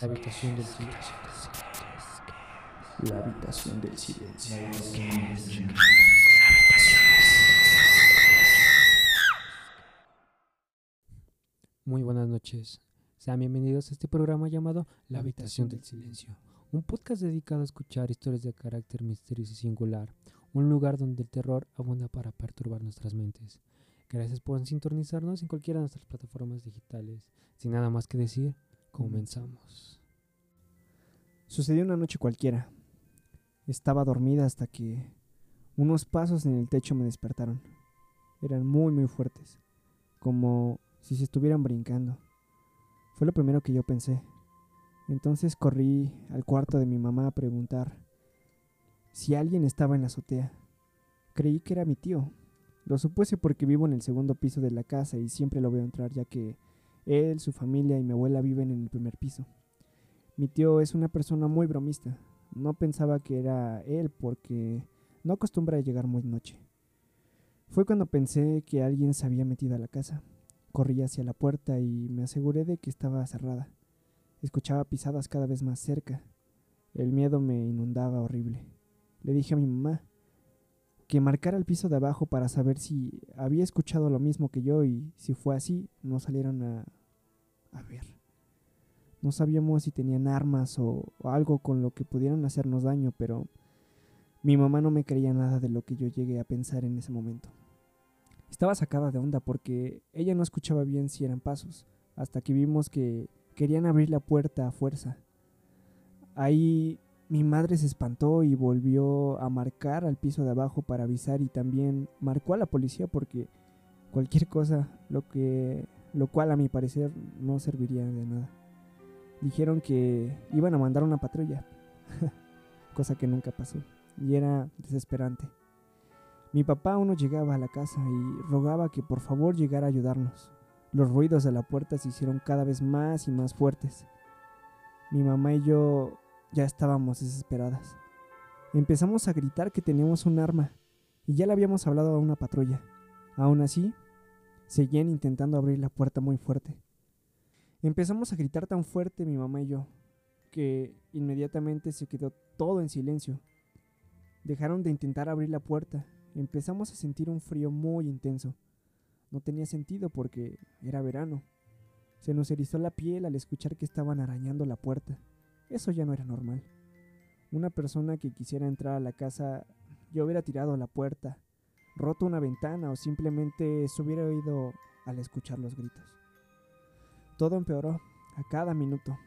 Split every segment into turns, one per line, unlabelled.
La habitación del silencio.
La habitación del silencio.
Muy buenas noches. Sean bienvenidos a este programa llamado La habitación del silencio. Un podcast dedicado a escuchar historias de carácter misterioso y singular. Un lugar donde el terror abunda para perturbar nuestras mentes. Gracias por sintonizarnos en cualquiera de nuestras plataformas digitales. Sin nada más que decir, comenzamos.
Sucedió una noche cualquiera. Estaba dormida hasta que unos pasos en el techo me despertaron. Eran muy muy fuertes, como si se estuvieran brincando. Fue lo primero que yo pensé. Entonces corrí al cuarto de mi mamá a preguntar si alguien estaba en la azotea. Creí que era mi tío. Lo supuse porque vivo en el segundo piso de la casa y siempre lo veo entrar ya que él, su familia y mi abuela viven en el primer piso. Mi tío es una persona muy bromista. No pensaba que era él porque no acostumbra a llegar muy noche. Fue cuando pensé que alguien se había metido a la casa. Corrí hacia la puerta y me aseguré de que estaba cerrada. Escuchaba pisadas cada vez más cerca. El miedo me inundaba horrible. Le dije a mi mamá que marcara el piso de abajo para saber si había escuchado lo mismo que yo y si fue así, no salieron a, a ver. No sabíamos si tenían armas o, algo con lo que pudieran hacernos daño, pero mi mamá no me creía nada de lo que yo llegué a pensar en ese momento. Estaba sacada de onda porque ella no escuchaba bien si eran pasos, hasta que vimos que querían abrir la puerta a fuerza. Ahí mi madre se espantó y volvió a marcar al piso de abajo para avisar y también marcó a la policía porque cualquier cosa, lo que lo cual a mi parecer no serviría de nada. Dijeron que iban a mandar una patrulla, cosa que nunca pasó, y era desesperante. Mi papá aún no llegaba a la casa y rogaba que por favor llegara a ayudarnos. Los ruidos de la puerta se hicieron cada vez más y más fuertes. Mi mamá y yo ya estábamos desesperadas. Empezamos a gritar que teníamos un arma y ya le habíamos hablado a una patrulla. Aún así, seguían intentando abrir la puerta muy fuerte. Empezamos a gritar tan fuerte mi mamá y yo que inmediatamente se quedó todo en silencio. Dejaron de intentar abrir la puerta. Empezamos a sentir un frío muy intenso. No tenía sentido porque era verano. Se nos erizó la piel al escuchar que estaban arañando la puerta. Eso ya no era normal. Una persona que quisiera entrar a la casa ya hubiera tirado la puerta, roto una ventana o simplemente se hubiera oído al escuchar los gritos. Todo empeoró a cada minuto.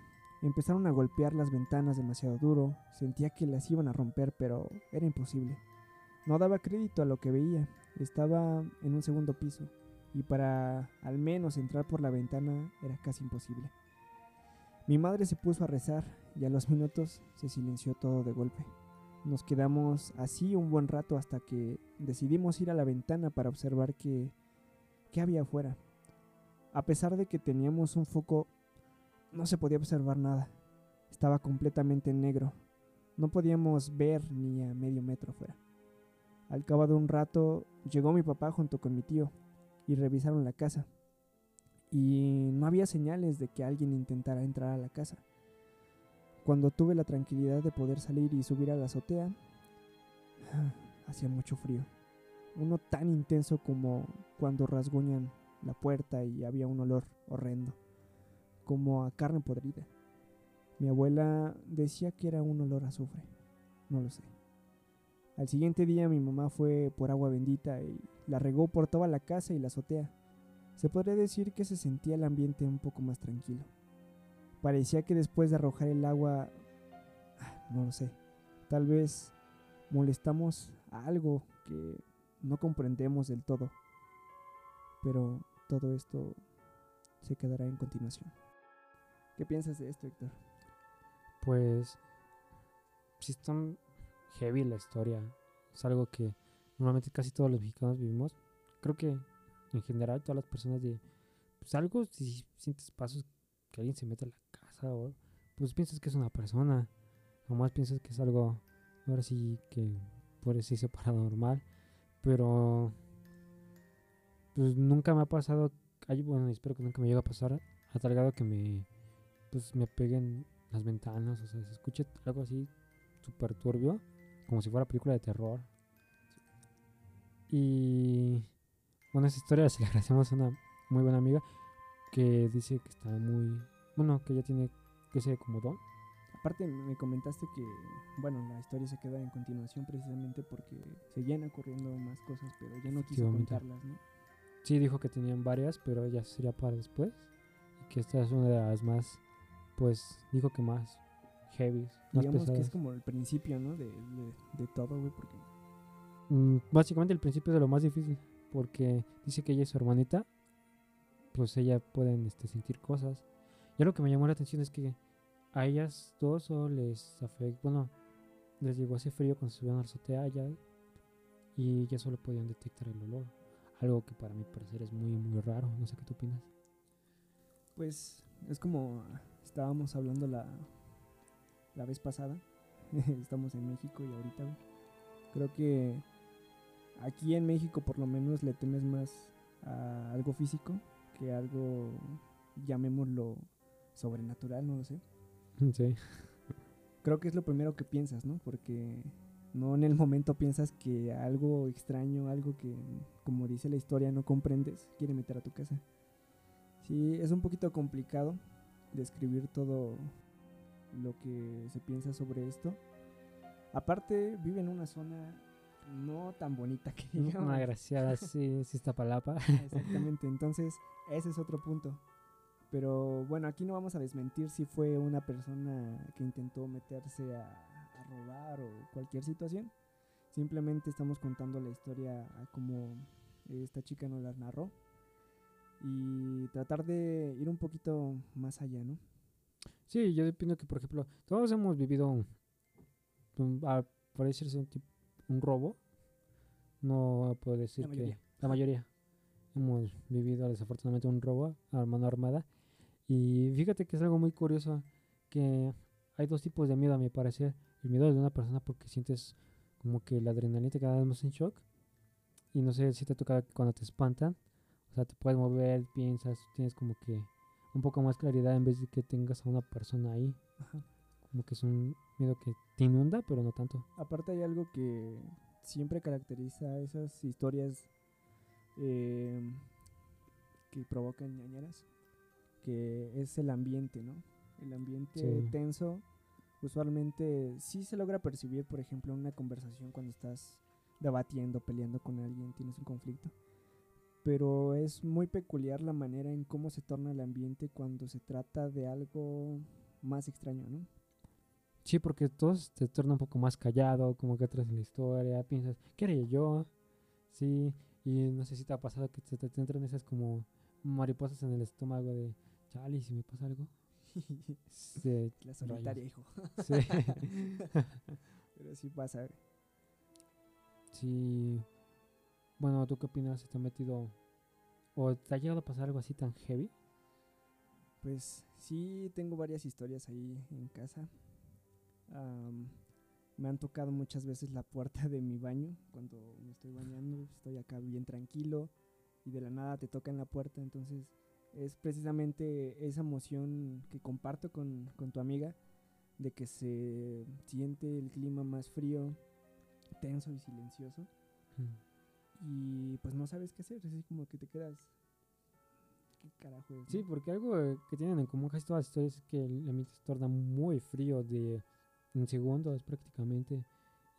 Empezaron a golpear las ventanas demasiado duro, sentía que las iban a romper, pero era imposible. No daba crédito a lo que veía, estaba en un segundo piso, y para al menos entrar por la ventana era casi imposible. Mi madre se puso a rezar y a los minutos se silenció todo de golpe. Nos quedamos así un buen rato hasta que decidimos ir a la ventana para observar qué, qué había afuera. A pesar de que teníamos un foco, no se podía observar nada. Estaba completamente negro. No podíamos ver ni a medio metro fuera. Al cabo de un rato llegó mi papá junto con mi tío y revisaron la casa. Y no había señales de que alguien intentara entrar a la casa. Cuando tuve la tranquilidad de poder salir y subir a la azotea, hacía mucho frío. Uno tan intenso como cuando rasguñan la puerta y había un olor horrendo, como a carne podrida. Mi abuela decía que era un olor a azufre, no lo sé. Al siguiente día mi mamá fue por agua bendita y la regó por toda la casa y la azotea. Se podría decir que se sentía el ambiente un poco más tranquilo. Parecía que después de arrojar el agua, no lo sé, tal vez molestamos algo que no comprendemos del todo. Pero todo esto se quedará en continuación. ¿Qué piensas de esto, Héctor?
Pues, si está heavy la historia. Es algo que normalmente casi todos los mexicanos vivimos. Creo que en general todas las personas de pues algo si sientes pasos que alguien se mete a la pues piensas que es una persona jamás piensas que es algo ahora sí que puede decirse paranormal pero pues nunca me ha pasado bueno espero que nunca me llegue a pasar a tal grado que me pues me peguen las ventanas, o sea, se escucha algo así súper turbio, como si fuera película de terror. Y bueno, esa historia se la agradecemos a una muy buena amiga que dice que está muy, bueno, que ella tiene, que sé, como don.
Aparte me comentaste que, bueno, la historia se queda en continuación precisamente porque seguían ocurriendo más cosas, pero ya no quiso contarlas, ¿no?
Sí, dijo que tenían varias, pero ya sería para después. Y que esta es una de las más, pues, dijo que más heavy, más
Digamos que es
pesadas.
como el principio, ¿no? De, de, de todo, güey, porque
Mm, básicamente el principio es de lo más difícil, porque dice que ella y su hermanita, pues ella pueden este, sentir cosas. Y algo que me llamó la atención es que a ellas dos solo les afectó, bueno, les llegó ese frío cuando subieron a la azotea ya, y ya solo podían detectar el olor. Algo que para mi parecer es muy, muy raro. No sé qué tú opinas.
Pues es como estábamos hablando la, la vez pasada. Estamos en México y ahorita creo que aquí en México por lo menos le temes más a algo físico que algo, llamémoslo, sobrenatural, no lo sé.
Sí.
Creo que es lo primero que piensas, ¿no? Porque no en el momento piensas que algo extraño, algo que, como dice la historia, no comprendes, quiere meter a tu casa. Sí, es un poquito complicado describir todo lo que se piensa sobre esto. Aparte, vive en una zona no tan bonita que digamos.
Una graciada, sí, sí está palapa.
Exactamente, entonces ese es otro punto. Pero bueno, aquí no vamos a desmentir si fue una persona que intentó meterse a, a robar o cualquier situación. Simplemente estamos contando la historia a como esta chica nos la narró. Y tratar de ir un poquito más allá, ¿no?
Sí, yo opino que, por ejemplo, todos hemos vivido, un, un- a- por decirse un, un robo. No puedo decir
La
que la mayoría hemos vivido desafortunadamente un robo a mano armada. Y fíjate que es algo muy curioso que hay dos tipos de miedo a mi parecer. El miedo de una persona porque sientes como que la adrenalina te queda más en shock. Y no sé si te toca cuando te espantan. O sea, te puedes mover, piensas, tienes como que un poco más claridad en vez de que tengas a una persona ahí.
Ajá.
Como que es un miedo que te inunda, pero no tanto.
Aparte hay algo que siempre caracteriza esas historias eh, que provocan ñañaras, que es el ambiente, ¿no? El ambiente
Sí.
tenso, usualmente sí se logra percibir, por ejemplo, en una conversación cuando estás debatiendo, peleando con alguien, tienes un conflicto. Pero es muy peculiar la manera en cómo se torna el ambiente cuando se trata de algo más extraño, ¿no?
Sí, porque todo se te torna un poco más callado, como que atrás en la historia, piensas, ¿qué haría yo? Sí, y no sé si te ha pasado que te, te entran esas como mariposas en el estómago de, chale, ¿y si me pasa algo.
La solitaria, hijo.
sí,
Pero sí pasa.
sí. Bueno, ¿tú qué opinas? ¿Te ha metido o te ha llegado a pasar algo así tan heavy?
Pues sí, tengo varias historias ahí en casa. Am, me han tocado muchas veces la puerta de mi baño cuando me estoy bañando, estoy acá bien tranquilo y de la nada te tocan la puerta, entonces es precisamente esa emoción que comparto con, con tu amiga de que se siente el clima más frío, tenso y silencioso y pues no sabes qué hacer, es así como que te quedas... ¿Qué carajo es?
Sí,
no?
porque algo eh, que tienen en común casi todas las historias es que el ambiente se torna muy frío de en segundos prácticamente.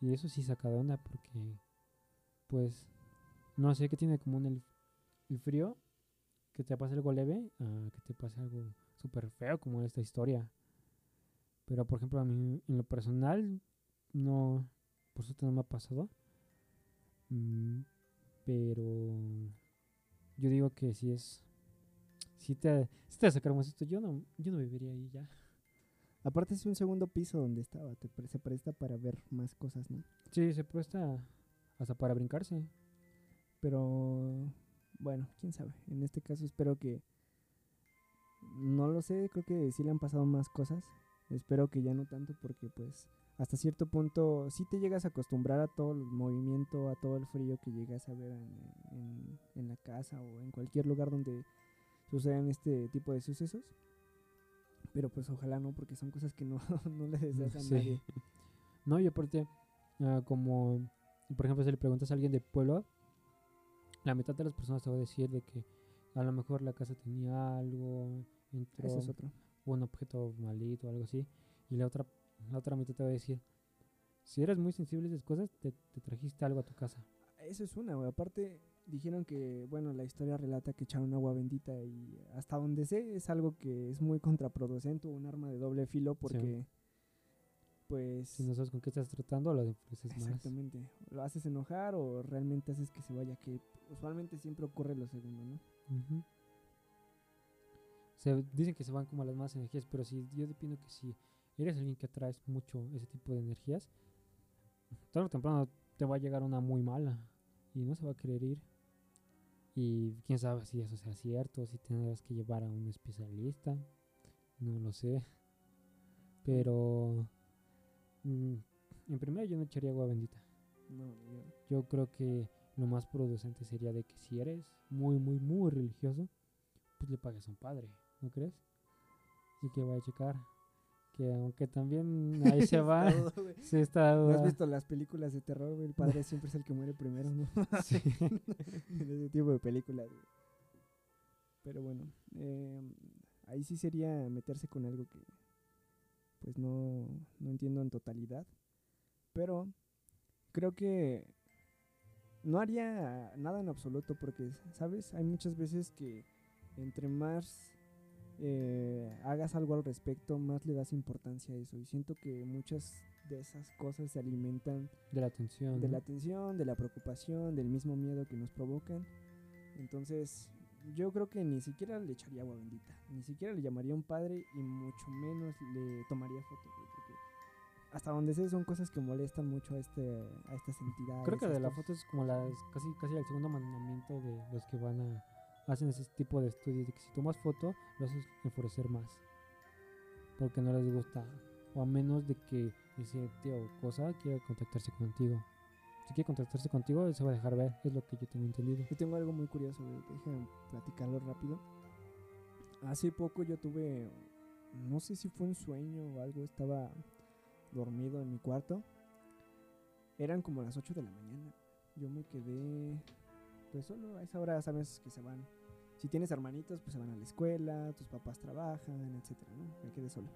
Y eso sí saca de onda porque, pues, no sé qué tiene en común el, el frío, que te pase algo leve, a que te pase algo súper feo como esta historia. Pero, por ejemplo, a mí en lo personal, no, por suerte no me ha pasado. Mm, pero yo digo que si es si te, si te sacáramos esto, yo no, yo no viviría ahí ya.
Aparte es un segundo piso donde estaba, te pre- se presta para ver más cosas, ¿no?
Sí, se presta hasta para brincarse.
Pero bueno, quién sabe. En este caso espero que no lo sé, creo que sí le han pasado más cosas. Espero que ya no tanto porque pues hasta cierto punto sí te llegas a acostumbrar a todo el movimiento, a todo el frío que llegas a ver en, en- en la casa o en cualquier lugar donde sucedan este tipo de sucesos. Pero pues ojalá no, porque son cosas que no, no le deseas a
Sí.
nadie.
No, y aparte, ah, como, por ejemplo, si le preguntas a alguien de pueblo, la mitad de las personas te va a decir de que a lo mejor la casa tenía algo, entró
Ese es otro.
un objeto malito o algo así, y la otra, la otra mitad te va a decir, si eres muy sensible a esas cosas, te, te trajiste algo a tu casa.
Eso es una, güey. Aparte, dijeron que, bueno, la historia relata que echaron agua bendita y hasta donde sé es algo que es muy contraproducente, un arma de doble filo porque, pues,
Si no sabes con qué estás tratando, lo ofreces más.
exactamente, lo haces enojar o realmente haces que se vaya, que usualmente siempre ocurre lo segundo, ¿no?
Se, dicen que se van como las más energías, pero si yo opino que si eres alguien que atraes mucho ese tipo de energías, tarde o temprano te va a llegar una muy mala y no se va a querer ir. Y quién sabe si eso sea cierto, si tendrás que llevar a un especialista, no lo sé. Pero mm, en primera yo no echaría agua bendita.
No, yo-
Yo creo que lo más producente sería de que si eres muy, muy, muy religioso, pues le pagues a un padre, ¿no crees? Y que vaya a checar. Que aunque también ahí se va,
todo,
se está...
¿No has visto las películas de terror, güey? El padre siempre es el que muere primero, ¿no?
Sí.
en ese tipo de películas. güey. Pero bueno, eh, ahí sí sería meterse con algo que pues no, no entiendo en totalidad. Pero creo que no haría nada en absoluto porque, ¿sabes? Hay muchas veces que entre más eh, hagas algo al respecto, más le das importancia a eso. Y siento que muchas de esas cosas se alimentan
De la atención.
de
¿no?
la atención, de la preocupación, del mismo miedo que nos provocan. Entonces, yo creo que ni siquiera le echaría agua bendita, ni siquiera le llamaría un padre y mucho menos le tomaría fotos, porque hasta donde sé son cosas que molestan mucho a este a estas entidades.
Creo que de la foto es como las casi casi el segundo mandamiento de los que van a hacen ese tipo de estudios de que si tomas foto lo haces enfurecer más porque no les gusta o a menos de que ese tío o cosa quiera contactarse contigo si quiere contactarse contigo se va a dejar ver es lo que yo tengo entendido
Yo tengo algo muy curioso, déjame platicarlo rápido. Hace poco yo tuve, no sé si fue un sueño o algo, estaba dormido en mi cuarto. Eran como las 8 de la mañana. Yo me quedé, pues solo a esa hora sabes que se van. Si tienes hermanitos, pues se van a la escuela, tus papás trabajan, etcétera, ¿no? Me quedé solo.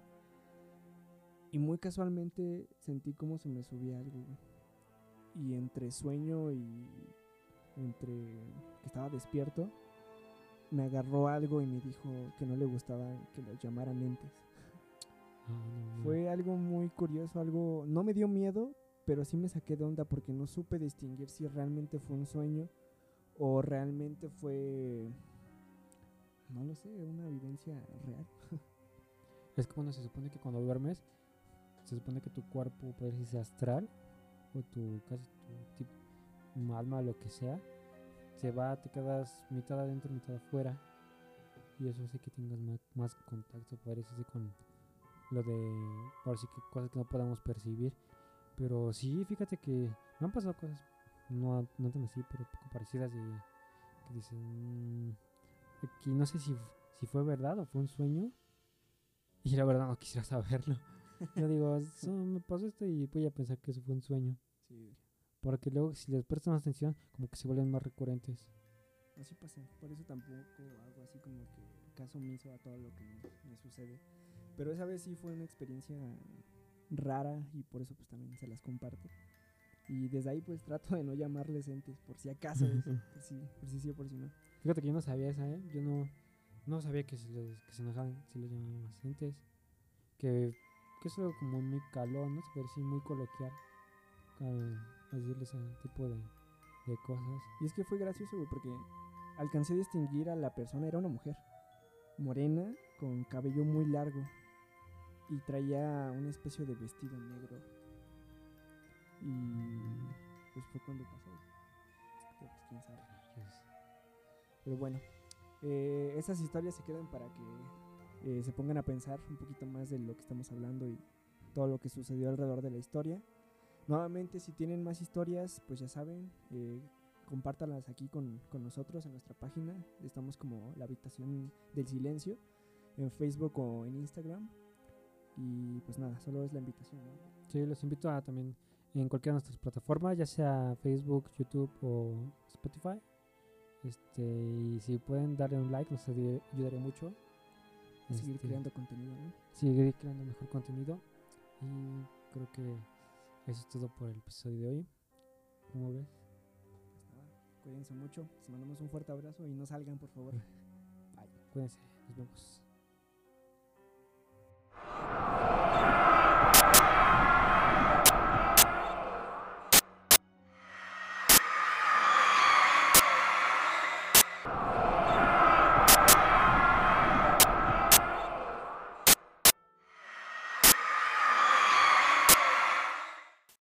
Y muy casualmente sentí como se me subía algo, güey. Y entre sueño y entre que estaba despierto, me agarró algo y me dijo que no le gustaba que los llamaran entes.
Ah, no.
Fue algo muy curioso, algo no me dio miedo, pero sí me saqué de onda porque no supe distinguir si realmente fue un sueño o realmente fue no lo sé, una vivencia real.
es como no se supone que cuando duermes se supone que tu cuerpo puede decirse astral o tu casi tu tipo alma lo que sea se va te quedas mitad adentro mitad afuera y eso hace que tengas ma- más, contacto parece con lo de ahora sí que cosas que no podemos percibir. Pero sí fíjate que me han pasado cosas no no tan así pero poco parecidas de que dicen "Mm, aquí no sé si si fue verdad o fue un sueño y la verdad no quisiera saberlo yo digo, "So, me pasó esto y voy a pensar que eso fue un sueño. Porque luego si les prestan más atención, como que se vuelven más recurrentes.
Así pasa, por eso tampoco hago así como que caso omiso a todo lo que me, me sucede. Pero esa vez sí fue una experiencia rara y por eso pues también se las comparto. Y desde ahí pues trato de no llamarles entes, por si acaso, es- por si, por si sí o por si no.
Fíjate que yo no sabía esa, ¿eh? Yo no, no sabía que se, les, que se enojaban, si les llamaban ascentes. Que, que es algo como muy calón, ¿no? Se puede decir muy coloquial. a decirles ese tipo de, de cosas.
Y es que fue gracioso, güey, porque alcancé a distinguir a la persona, era una mujer, morena, con cabello muy largo, y traía una especie de vestido negro. Y pues fue cuando pasó. Pero, pues, quién sabe. Pero bueno, eh, esas historias se quedan para que eh, se pongan a pensar un poquito más de lo que estamos hablando y todo lo que sucedió alrededor de la historia. Nuevamente, si tienen más historias, pues ya saben, eh, compártalas aquí con, con nosotros en nuestra página. Estamos como la habitación del silencio. en Facebook o en Instagram. Y pues nada, solo es la invitación. ¿no?
Sí, los invito a también en cualquiera de nuestras plataformas, ya sea Facebook, YouTube o Spotify. Este, y si pueden darle un like, nos ayudaría ayudaría mucho.
Seguir
Este,
creando contenido. ¿no?
seguir creando mejor contenido. Y creo que eso es todo por el episodio de hoy. ¿Cómo ves?
Pues nada, cuídense mucho. Les mandamos un fuerte abrazo y no salgan, por favor. Bye.
Cuídense, nos vemos.